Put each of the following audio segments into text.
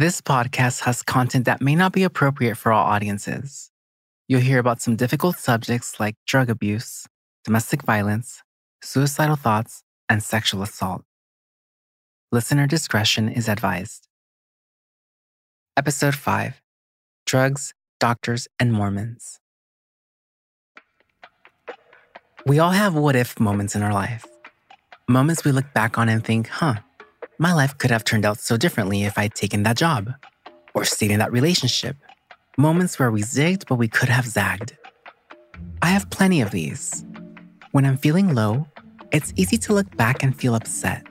This podcast has content that may not be appropriate for all audiences. You'll hear about some difficult subjects like drug abuse, domestic violence, suicidal thoughts, and sexual assault. Listener discretion is advised. Episode 5 Drugs, Doctors, and Mormons. We all have what if moments in our life. Moments we look back on and think, huh, my life could have turned out so differently if I'd taken that job or stayed in that relationship. Moments where we zigged, but we could have zagged. I have plenty of these. When I'm feeling low, it's easy to look back and feel upset.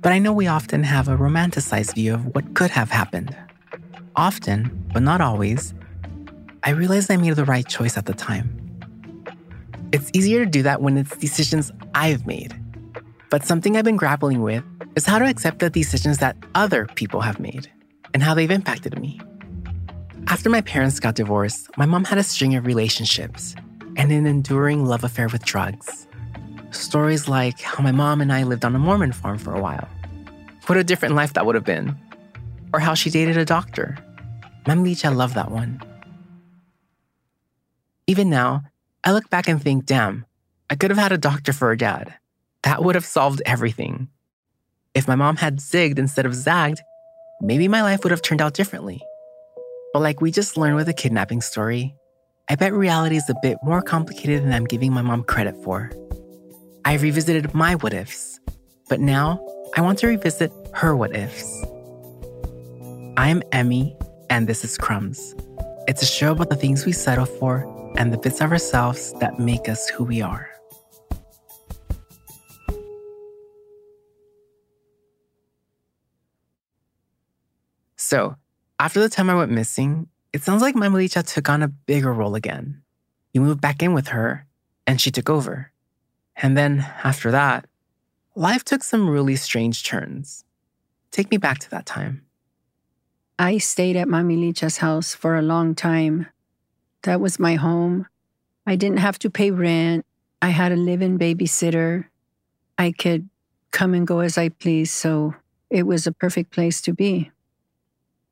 But I know we often have a romanticized view of what could have happened. Often, but not always, I realize I made the right choice at the time. It's easier to do that when it's decisions I've made. But something I've been grappling with is how to accept the decisions that other people have made and how they've impacted me. After my parents got divorced, my mom had a string of relationships and an enduring love affair with drugs. Stories like how my mom and I lived on a Mormon farm for a while. What a different life that would have been. Or how she dated a doctor. Mami Licha loved that one. Even now, I look back and think, damn, I could have had a doctor for a dad. That would have solved everything. If my mom had zigged instead of zagged, maybe my life would have turned out differently. But like we just learned with the kidnapping story, I bet reality is a bit more complicated than I'm giving my mom credit for. I revisited my what ifs, but now I want to revisit her what ifs. I'm Emmy, and this is Crumbs. It's a show about the things we settle for and the bits of ourselves that make us who we are. So, after the time I went missing, it sounds like Mami Licha took on a bigger role again. You moved back in with her, and she took over. And then, after that, life took some really strange turns. Take me back to that time. I stayed at Mami Licha's house for a long time. That was my home. I didn't have to pay rent. I had a live in babysitter. I could come and go as I pleased, so it was a perfect place to be.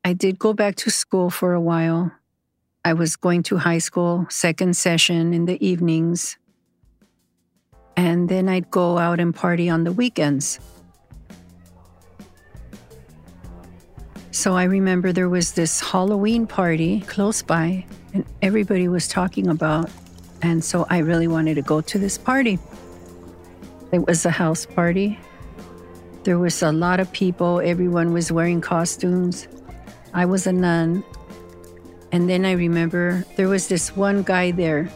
I did go back to school for a while. I was going to high school, second session in the evenings. And then I'd go out and party on the weekends. So I remember there was this Halloween party close by, and everybody was talking about. And so I really wanted to go to this party. It was a house party. There was a lot of people, everyone was wearing costumes. I was a nun. And then I remember there was this one guy there.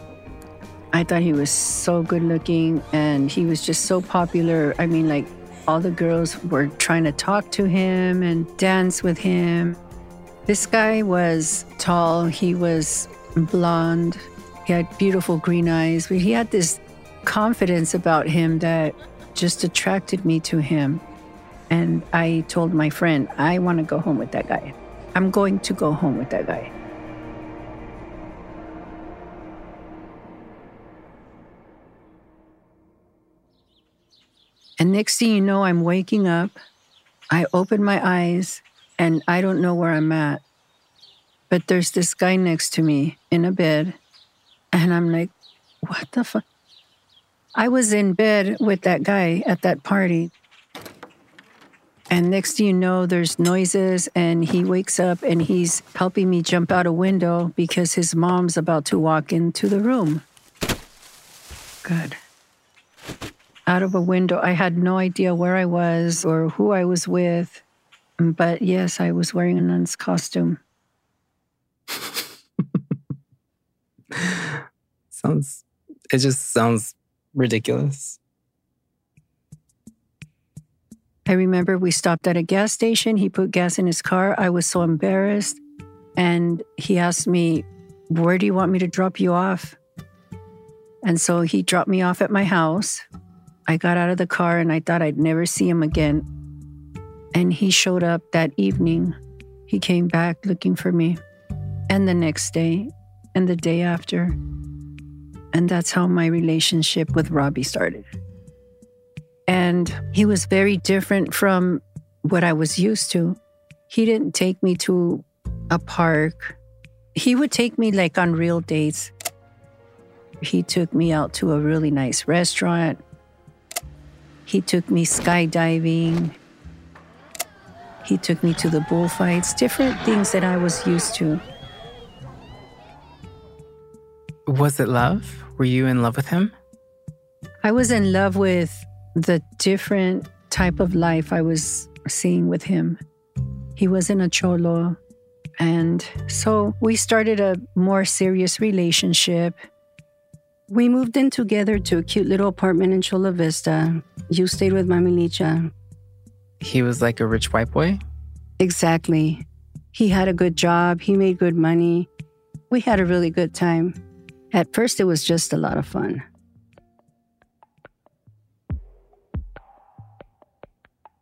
I thought he was so good looking and he was just so popular. I mean, like, all the girls were trying to talk to him and dance with him. This guy was tall, he was blonde, he had beautiful green eyes, he had this confidence about him that just attracted me to him. And I told my friend, I want to go home with that guy. I'm going to go home with that guy. And next thing you know, I'm waking up. I open my eyes and I don't know where I'm at. But there's this guy next to me in a bed. And I'm like, what the fuck? I was in bed with that guy at that party. And next thing you know, there's noises, and he wakes up and he's helping me jump out a window because his mom's about to walk into the room. Good. Out of a window. I had no idea where I was or who I was with. But yes, I was wearing a nun's costume. sounds, it just sounds ridiculous. I remember we stopped at a gas station. He put gas in his car. I was so embarrassed. And he asked me, Where do you want me to drop you off? And so he dropped me off at my house. I got out of the car and I thought I'd never see him again. And he showed up that evening. He came back looking for me, and the next day, and the day after. And that's how my relationship with Robbie started. And he was very different from what I was used to. He didn't take me to a park. He would take me like on real dates. He took me out to a really nice restaurant. He took me skydiving. He took me to the bullfights, different things that I was used to. Was it love? Were you in love with him? I was in love with the different type of life I was seeing with him. He was in a cholo. And so we started a more serious relationship. We moved in together to a cute little apartment in Chula Vista. You stayed with Mami Licha. He was like a rich white boy? Exactly. He had a good job, he made good money. We had a really good time. At first, it was just a lot of fun.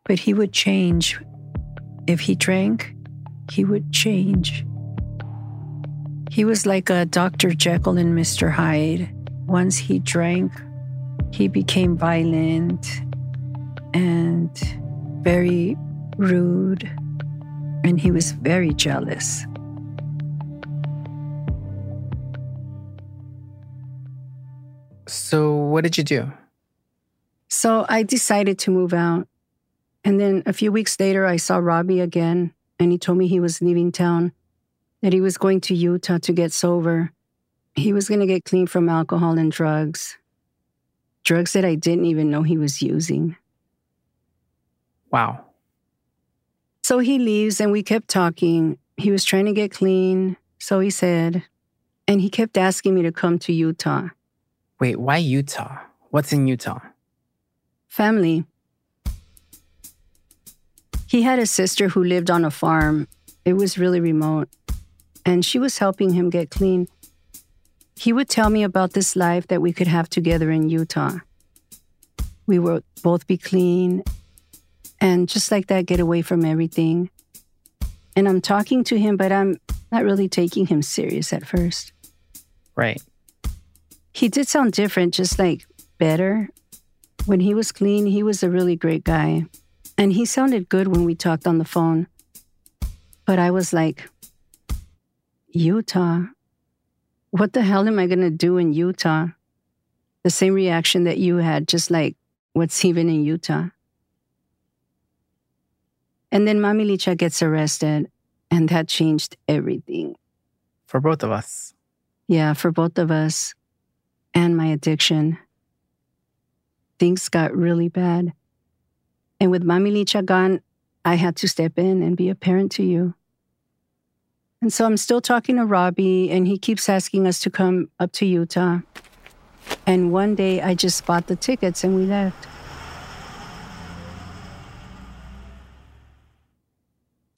But he would change. If he drank, he would change. He was like a Dr. Jekyll and Mr. Hyde. Once he drank, he became violent and very rude, and he was very jealous. So, what did you do? So, I decided to move out. And then a few weeks later, I saw Robbie again, and he told me he was leaving town, that he was going to Utah to get sober. He was going to get clean from alcohol and drugs, drugs that I didn't even know he was using. Wow. So he leaves, and we kept talking. He was trying to get clean, so he said, and he kept asking me to come to Utah. Wait, why Utah? What's in Utah? Family. He had a sister who lived on a farm. It was really remote, and she was helping him get clean. He would tell me about this life that we could have together in Utah. We would both be clean and just like that, get away from everything. And I'm talking to him, but I'm not really taking him serious at first. Right. He did sound different, just like better. When he was clean, he was a really great guy. And he sounded good when we talked on the phone. But I was like, Utah? What the hell am I going to do in Utah? The same reaction that you had, just like, what's even in Utah? And then Mami Licha gets arrested, and that changed everything. For both of us. Yeah, for both of us. And my addiction. Things got really bad. And with Mami Licha gone, I had to step in and be a parent to you. And so I'm still talking to Robbie, and he keeps asking us to come up to Utah. And one day I just bought the tickets and we left.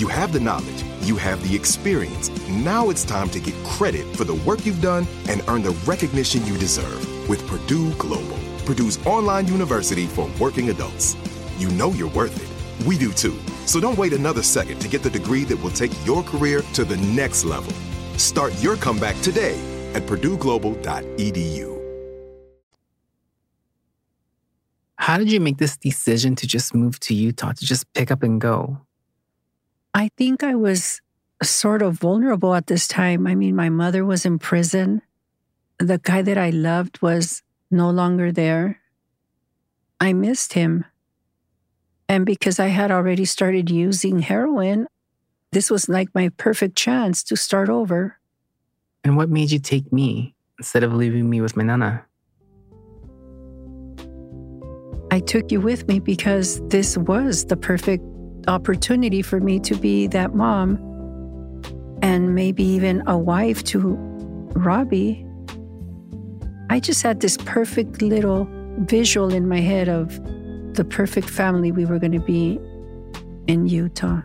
You have the knowledge, you have the experience. Now it's time to get credit for the work you've done and earn the recognition you deserve with Purdue Global. Purdue's online university for working adults. You know you're worth it. We do too. So don't wait another second to get the degree that will take your career to the next level. Start your comeback today at purdueglobal.edu. How did you make this decision to just move to Utah, to just pick up and go? I think I was sort of vulnerable at this time. I mean, my mother was in prison. The guy that I loved was no longer there. I missed him. And because I had already started using heroin, this was like my perfect chance to start over. And what made you take me instead of leaving me with my nana? I took you with me because this was the perfect opportunity for me to be that mom and maybe even a wife to Robbie. I just had this perfect little visual in my head of the perfect family we were going to be in Utah.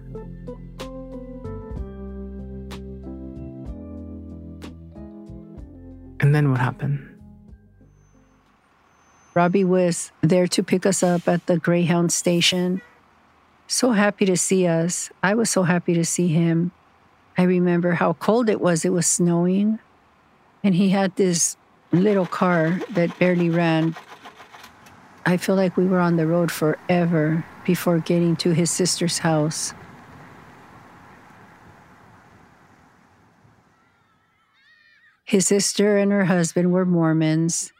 And then what happened? Robbie was there to pick us up at the Greyhound station. So happy to see us. I was so happy to see him. I remember how cold it was. It was snowing. And he had this little car that barely ran. I feel like we were on the road forever before getting to his sister's house. His sister and her husband were Mormons.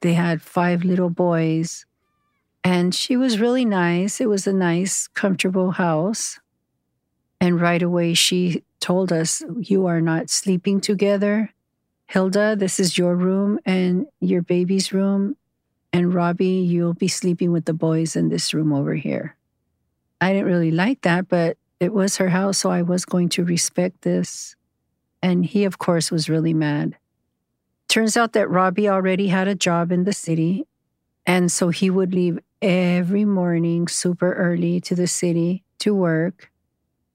They had five little boys. And she was really nice. It was a nice, comfortable house. And right away, she told us, You are not sleeping together. Hilda, this is your room and your baby's room. And Robbie, you'll be sleeping with the boys in this room over here. I didn't really like that, but it was her house, so I was going to respect this. And he, of course, was really mad. Turns out that Robbie already had a job in the city. And so he would leave every morning super early to the city to work.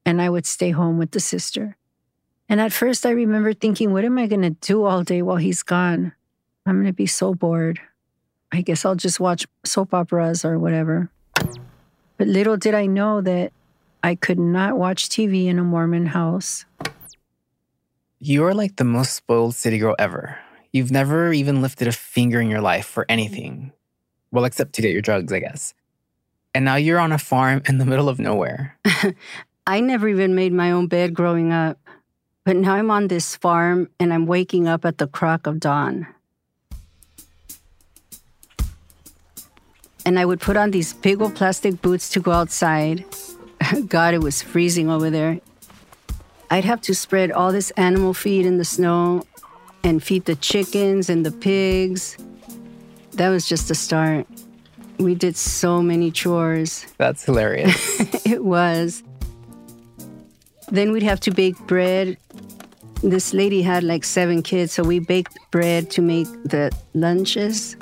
And I would stay home with the sister. And at first, I remember thinking, what am I going to do all day while he's gone? I'm going to be so bored. I guess I'll just watch soap operas or whatever. But little did I know that I could not watch TV in a Mormon house. You're like the most spoiled city girl ever. You've never even lifted a finger in your life for mm. anything. Well, except to get your drugs, I guess. And now you're on a farm in the middle of nowhere. I never even made my own bed growing up. But now I'm on this farm and I'm waking up at the crack of dawn. And I would put on these big old plastic boots to go outside. God, it was freezing over there. I'd have to spread all this animal feed in the snow and feed the chickens and the pigs. That was just the start. We did so many chores. That's hilarious. it was. Then we'd have to bake bread. This lady had like seven kids, so we baked bread to make the lunches.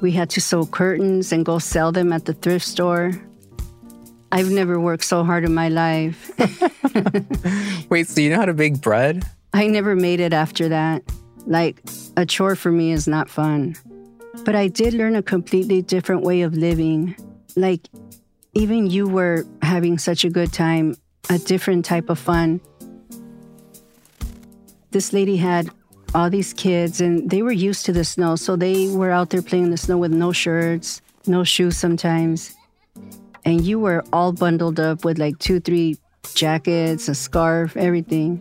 We had to sew curtains and go sell them at the thrift store. I've never worked so hard in my life. Wait, so you know how to bake bread? I never made it after that. Like, a chore for me is not fun. But I did learn a completely different way of living. Like, even you were having such a good time a different type of fun. This lady had all these kids, and they were used to the snow, so they were out there playing in the snow with no shirts, no shoes sometimes. And you were all bundled up with like two, three jackets, a scarf, everything.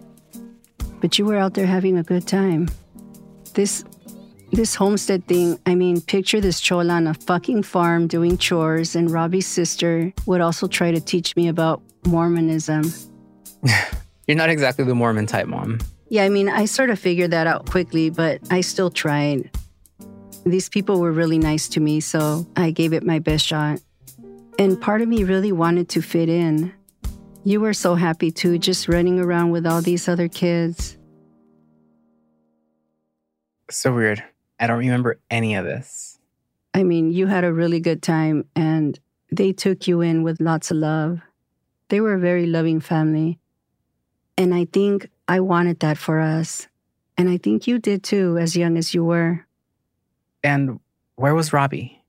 But you were out there having a good time. This this homestead thing, I mean, picture this chola on a fucking farm doing chores, and Robbie's sister would also try to teach me about Mormonism. You're not exactly the Mormon type mom. Yeah, I mean, I sort of figured that out quickly, but I still tried. These people were really nice to me, so I gave it my best shot. And part of me really wanted to fit in. You were so happy too, just running around with all these other kids. So weird. I don't remember any of this. I mean, you had a really good time and they took you in with lots of love. They were a very loving family. And I think I wanted that for us. And I think you did too, as young as you were. And where was Robbie?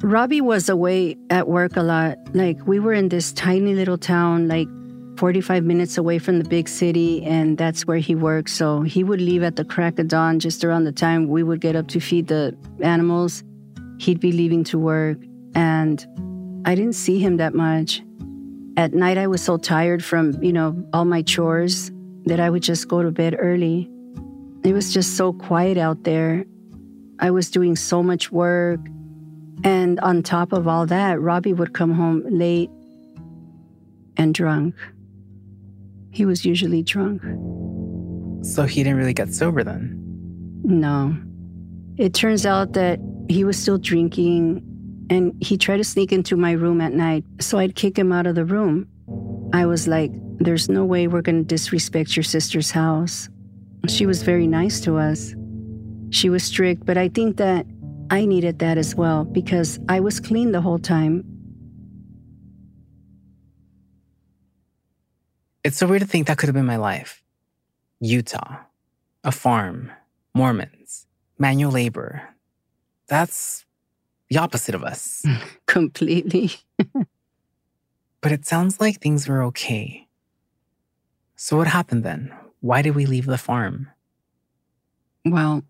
Robbie was away at work a lot. Like, we were in this tiny little town, like 45 minutes away from the big city, and that's where he worked. So he would leave at the crack of dawn, just around the time we would get up to feed the animals. He'd be leaving to work, and I didn't see him that much. At night, I was so tired from, you know, all my chores that I would just go to bed early. It was just so quiet out there. I was doing so much work. And on top of all that, Robbie would come home late and drunk. He was usually drunk. So he didn't really get sober then? No. It turns out that he was still drinking and he tried to sneak into my room at night. So I'd kick him out of the room. I was like, there's no way we're going to disrespect your sister's house. She was very nice to us. She was strict, but I think that I needed that as well because I was clean the whole time. It's so weird to think that could have been my life. Utah, a farm, Mormons, manual labor. That's the opposite of us. Completely. but it sounds like things were okay. So, what happened then? Why did we leave the farm? Well,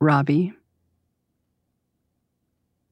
Robbie,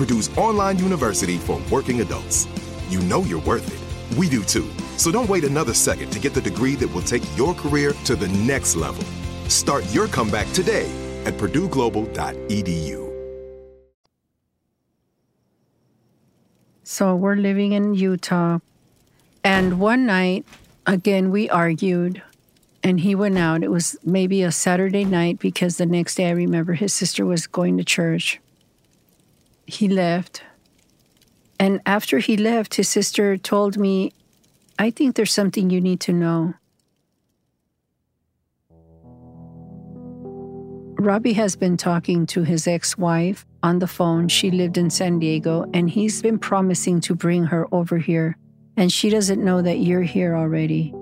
Purdue's online university for working adults. You know you're worth it. We do too. So don't wait another second to get the degree that will take your career to the next level. Start your comeback today at purdueglobal.edu. So we're living in Utah. And one night, again, we argued and he went out. It was maybe a Saturday night because the next day I remember his sister was going to church. He left. And after he left, his sister told me, I think there's something you need to know. Robbie has been talking to his ex wife on the phone. She lived in San Diego, and he's been promising to bring her over here. And she doesn't know that you're here already.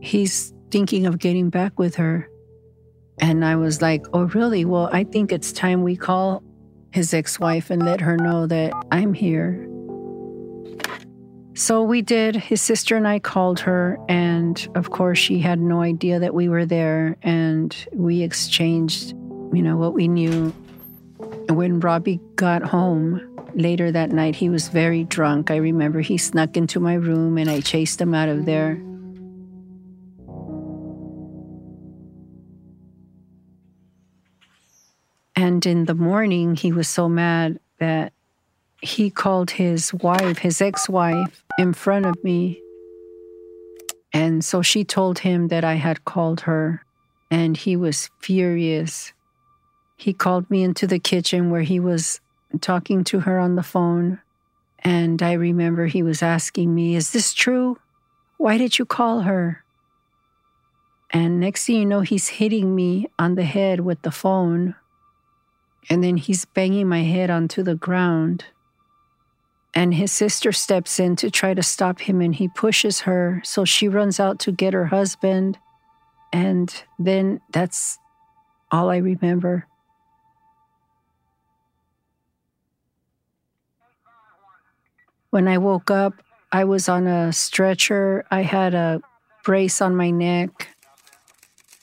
He's thinking of getting back with her. And I was like, Oh, really? Well, I think it's time we call his ex wife and let her know that I'm here. So we did. His sister and I called her, and of course, she had no idea that we were there. And we exchanged, you know, what we knew. When Robbie got home later that night, he was very drunk. I remember he snuck into my room and I chased him out of there. And in the morning, he was so mad that he called his wife, his ex wife, in front of me. And so she told him that I had called her, and he was furious. He called me into the kitchen where he was talking to her on the phone. And I remember he was asking me, Is this true? Why did you call her? And next thing you know, he's hitting me on the head with the phone. And then he's banging my head onto the ground. And his sister steps in to try to stop him and he pushes her. So she runs out to get her husband. And then that's all I remember. When I woke up, I was on a stretcher. I had a brace on my neck.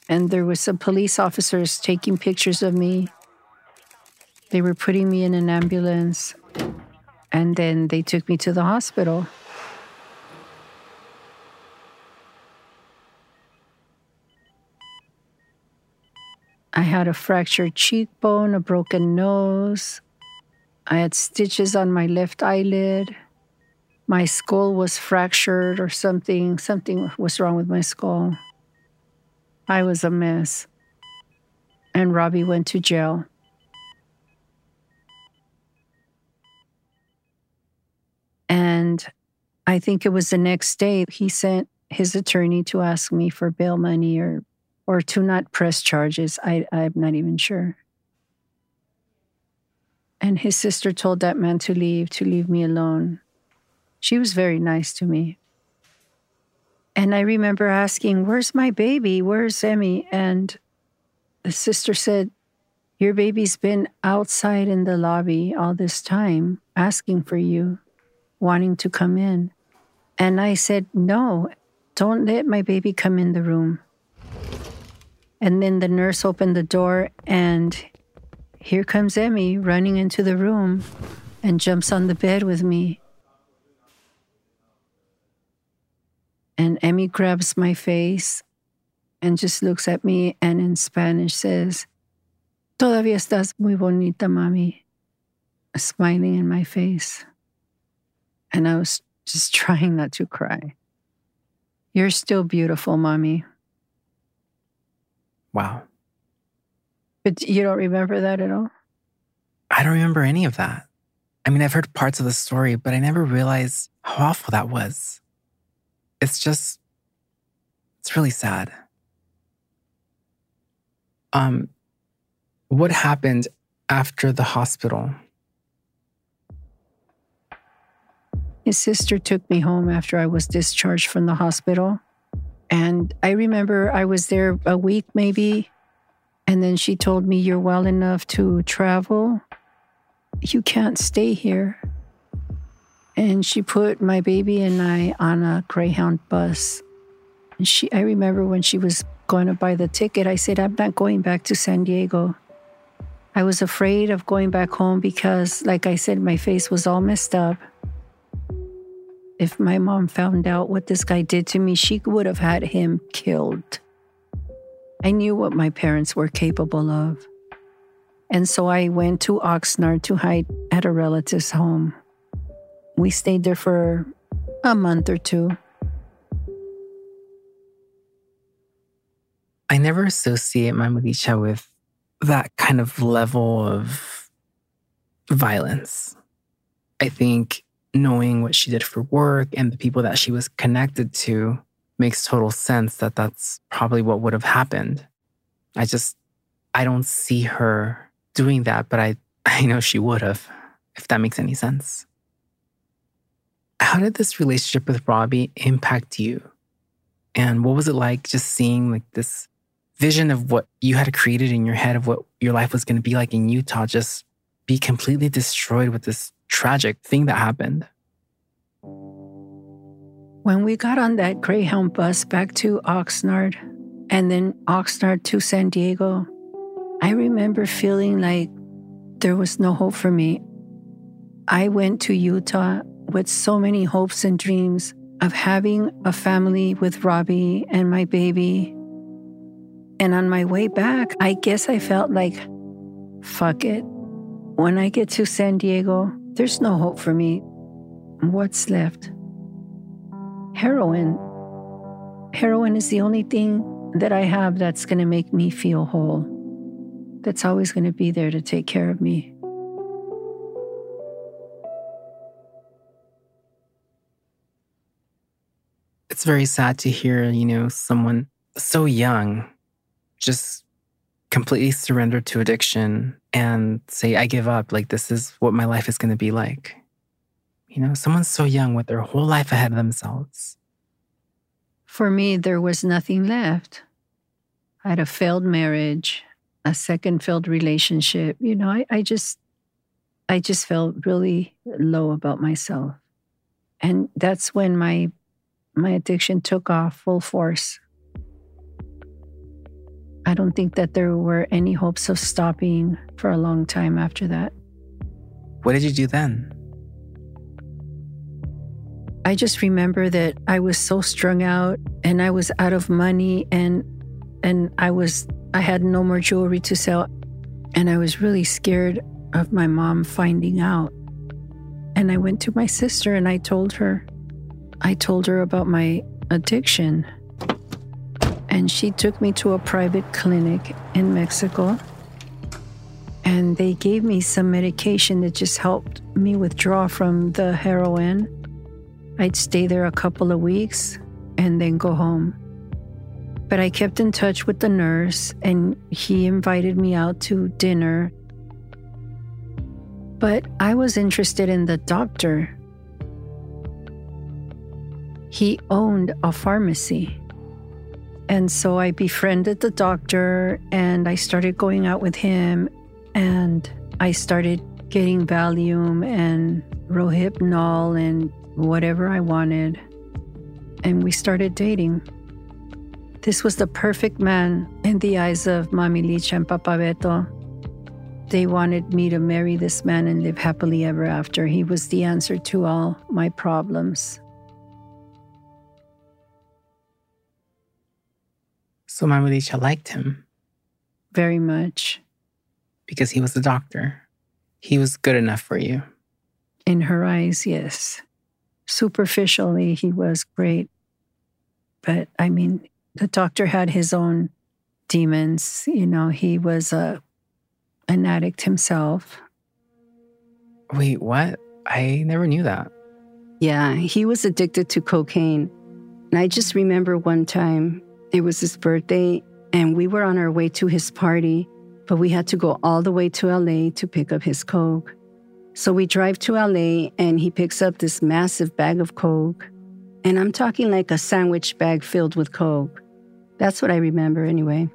And there was some police officers taking pictures of me. They were putting me in an ambulance. And then they took me to the hospital. I had a fractured cheekbone, a broken nose. I had stitches on my left eyelid. My skull was fractured or something. Something was wrong with my skull. I was a mess. And Robbie went to jail. And I think it was the next day he sent his attorney to ask me for bail money or or to not press charges. I, I'm not even sure. And his sister told that man to leave, to leave me alone. She was very nice to me. And I remember asking, Where's my baby? Where's Emmy? And the sister said, Your baby's been outside in the lobby all this time, asking for you, wanting to come in. And I said, No, don't let my baby come in the room. And then the nurse opened the door, and here comes Emmy running into the room and jumps on the bed with me. And Emmy grabs my face and just looks at me and in Spanish says, Todavía estás muy bonita, mami, smiling in my face. And I was just trying not to cry. You're still beautiful, mommy. Wow. But you don't remember that at all? I don't remember any of that. I mean, I've heard parts of the story, but I never realized how awful that was. It's just, it's really sad. Um, what happened after the hospital? His sister took me home after I was discharged from the hospital. And I remember I was there a week maybe. And then she told me, You're well enough to travel. You can't stay here. And she put my baby and I on a Greyhound bus. And she I remember when she was going to buy the ticket, I said, I'm not going back to San Diego. I was afraid of going back home because, like I said, my face was all messed up. If my mom found out what this guy did to me, she would have had him killed. I knew what my parents were capable of. And so I went to Oxnard to hide at a relative's home. We stayed there for a month or two. I never associate Mami Licha with that kind of level of violence. I think knowing what she did for work and the people that she was connected to makes total sense that that's probably what would have happened. I just, I don't see her doing that, but I, I know she would have, if that makes any sense. How did this relationship with Robbie impact you? And what was it like just seeing like this vision of what you had created in your head of what your life was going to be like in Utah just be completely destroyed with this tragic thing that happened. When we got on that Greyhound bus back to Oxnard and then Oxnard to San Diego, I remember feeling like there was no hope for me. I went to Utah with so many hopes and dreams of having a family with Robbie and my baby. And on my way back, I guess I felt like, fuck it. When I get to San Diego, there's no hope for me. What's left? Heroin. Heroin is the only thing that I have that's going to make me feel whole. That's always going to be there to take care of me. It's very sad to hear, you know, someone so young just completely surrender to addiction and say, I give up. Like, this is what my life is going to be like. You know, someone's so young with their whole life ahead of themselves. For me, there was nothing left. I had a failed marriage, a second failed relationship. You know, I, I just, I just felt really low about myself. And that's when my my addiction took off full force. I don't think that there were any hopes of stopping for a long time after that. What did you do then? I just remember that I was so strung out and I was out of money and and I was I had no more jewelry to sell and I was really scared of my mom finding out. And I went to my sister and I told her I told her about my addiction and she took me to a private clinic in Mexico. And they gave me some medication that just helped me withdraw from the heroin. I'd stay there a couple of weeks and then go home. But I kept in touch with the nurse, and he invited me out to dinner. But I was interested in the doctor. He owned a pharmacy. And so I befriended the doctor and I started going out with him and I started getting Valium and Rohypnol and whatever I wanted. And we started dating. This was the perfect man in the eyes of Mami Licha and Papa Beto. They wanted me to marry this man and live happily ever after. He was the answer to all my problems. So Mami Licha liked him Very much. because he was a doctor. He was good enough for you. In her eyes, yes. Superficially, he was great. But I mean, the doctor had his own demons. You know, he was a, an addict himself. Wait, what? I never knew that. Yeah, he was addicted to cocaine. And I just remember one time it was his birthday and we were on our way to his party, but we had to go all the way to LA to pick up his coke. So we drive to LA and he picks up this massive bag of coke. And I'm talking like a sandwich bag filled with coke. That's what I remember anyway.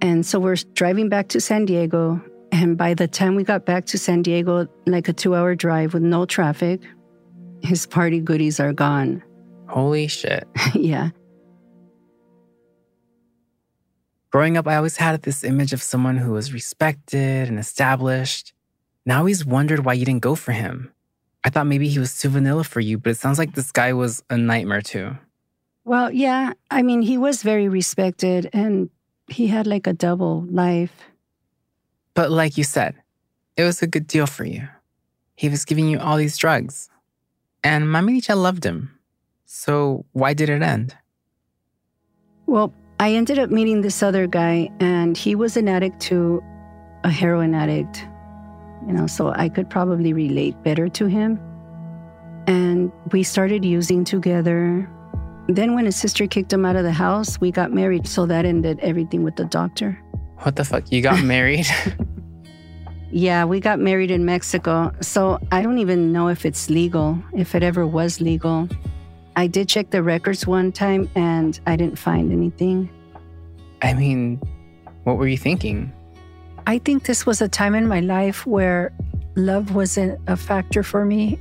And so we're driving back to San Diego. And by the time we got back to San Diego, like a two hour drive with no traffic, his party goodies are gone. Holy shit. yeah. Growing up, I always had this image of someone who was respected and established. Now I always wondered why you didn't go for him. I thought maybe he was too vanilla for you, but it sounds like this guy was a nightmare too. Well, yeah. I mean, he was very respected and he had like a double life. But like you said, it was a good deal for you. He was giving you all these drugs. And Mami Licha loved him. So why did it end? Well, I ended up meeting this other guy, and he was an addict to a heroin addict. You know, so I could probably relate better to him. And we started using together. Then, when his sister kicked him out of the house, we got married. So that ended everything with the doctor. What the fuck? You got married? Yeah, we got married in Mexico. So I don't even know if it's legal, if it ever was legal. I did check the records one time and I didn't find anything. I mean, what were you thinking? I think this was a time in my life where love wasn't a factor for me.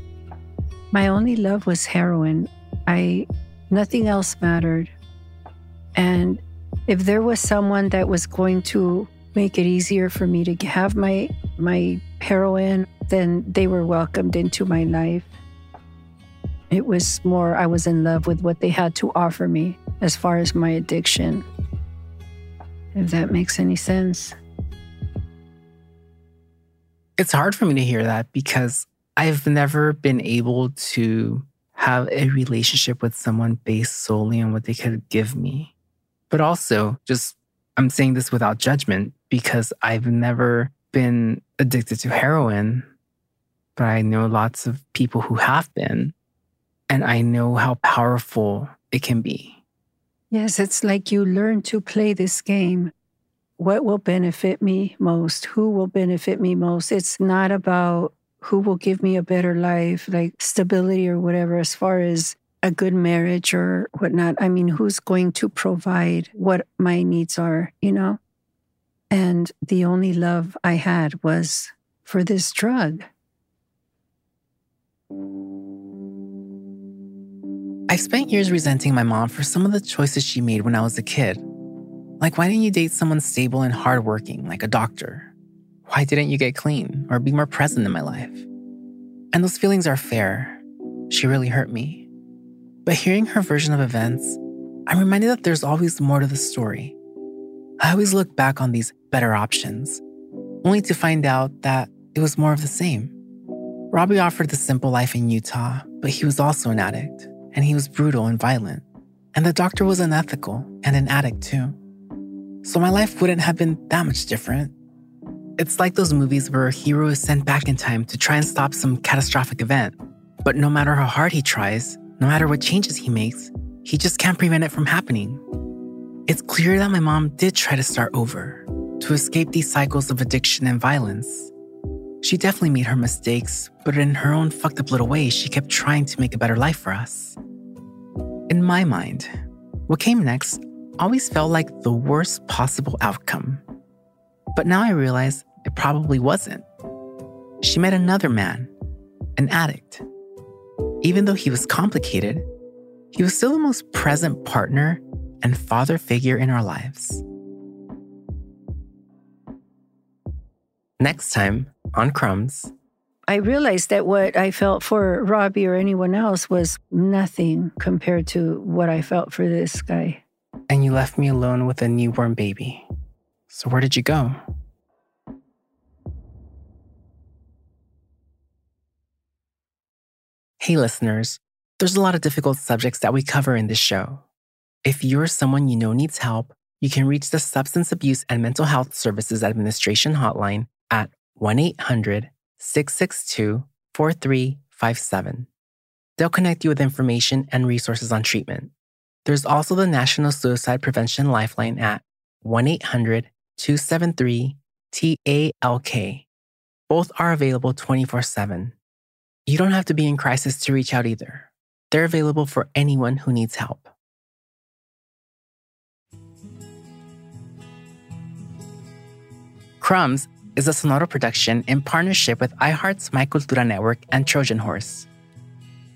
My only love was heroin. I nothing else mattered. And if there was someone that was going to make it easier for me to have my my heroin, then they were welcomed into my life. It was more I was in love with what they had to offer me as far as my addiction. If that makes any sense. It's hard for me to hear that because I've never been able to have a relationship with someone based solely on what they could give me. But also, just I'm saying this without judgment because I've never been addicted to heroin, but I know lots of people who have been, and I know how powerful it can be. Yes, it's like you learn to play this game. What will benefit me most? Who will benefit me most? It's not about who will give me a better life, like stability or whatever, as far as a good marriage or whatnot. I mean, who's going to provide what my needs are, you know? And the only love I had was for this drug. I've spent years resenting my mom for some of the choices she made when I was a kid. Like, why didn't you date someone stable and hardworking, like a doctor? Why didn't you get clean or be more present in my life? And those feelings are fair. She really hurt me. But hearing her version of events, I'm reminded that there's always more to the story. I always look back on these better options, only to find out that it was more of the same. Robbie offered the simple life in Utah, but he was also an addict, and he was brutal and violent. And the doctor was unethical and an addict too. So my life wouldn't have been that much different. It's like those movies where a hero is sent back in time to try and stop some catastrophic event. But no matter how hard he tries, no matter what changes he makes, he just can't prevent it from happening. It's clear that my mom did try to start over, to escape these cycles of addiction and violence. She definitely made her mistakes, but in her own fucked up little way, she kept trying to make a better life for us. In my mind, what came next always felt like the worst possible outcome. But now I realize it probably wasn't. She met another man, an addict. Even though he was complicated, he was still the most present partner and father figure in our lives. Next time on Crumbs. I realized that what I felt for Robbie or anyone else was nothing compared to what I felt for this guy. And you left me alone with a newborn baby. So, where did you go? Hey, listeners, there's a lot of difficult subjects that we cover in this show. If you're someone you know needs help, you can reach the Substance Abuse and Mental Health Services Administration hotline at 1 800 662 4357. They'll connect you with information and resources on treatment. There's also the National Suicide Prevention Lifeline at 1 800 273 TALK. Both are available 24 7. You don't have to be in crisis to reach out either. They're available for anyone who needs help. Crumbs is a Sonoro production in partnership with iHeart's My Cultura Network and Trojan Horse.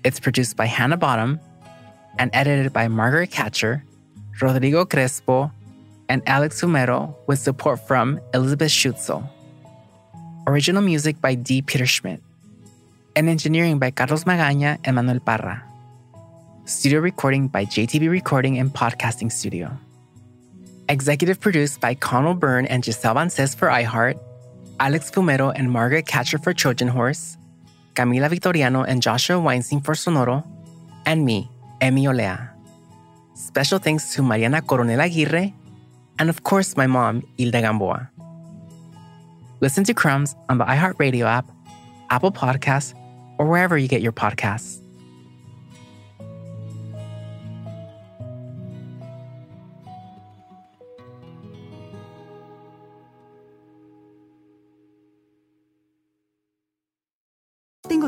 It's produced by Hannah Bottom and edited by Margaret Catcher, Rodrigo Crespo, and Alex Fumero with support from Elizabeth Schutzel. Original music by D. Peter Schmidt. And engineering by Carlos Magaña and Manuel Parra. Studio recording by JTB Recording and Podcasting Studio. Executive produced by Conal Byrne and Giselle Vances for iHeart Alex Fumero and Margaret Catcher for Trojan Horse, Camila Victoriano and Joshua Weinstein for Sonoro, and me, Emi Olea. Special thanks to Mariana Coronel Aguirre, and of course my mom, Hilda Gamboa. Listen to Crumbs on the iHeartRadio app, Apple Podcasts, or wherever you get your podcasts.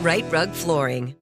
Rite Rug Flooring.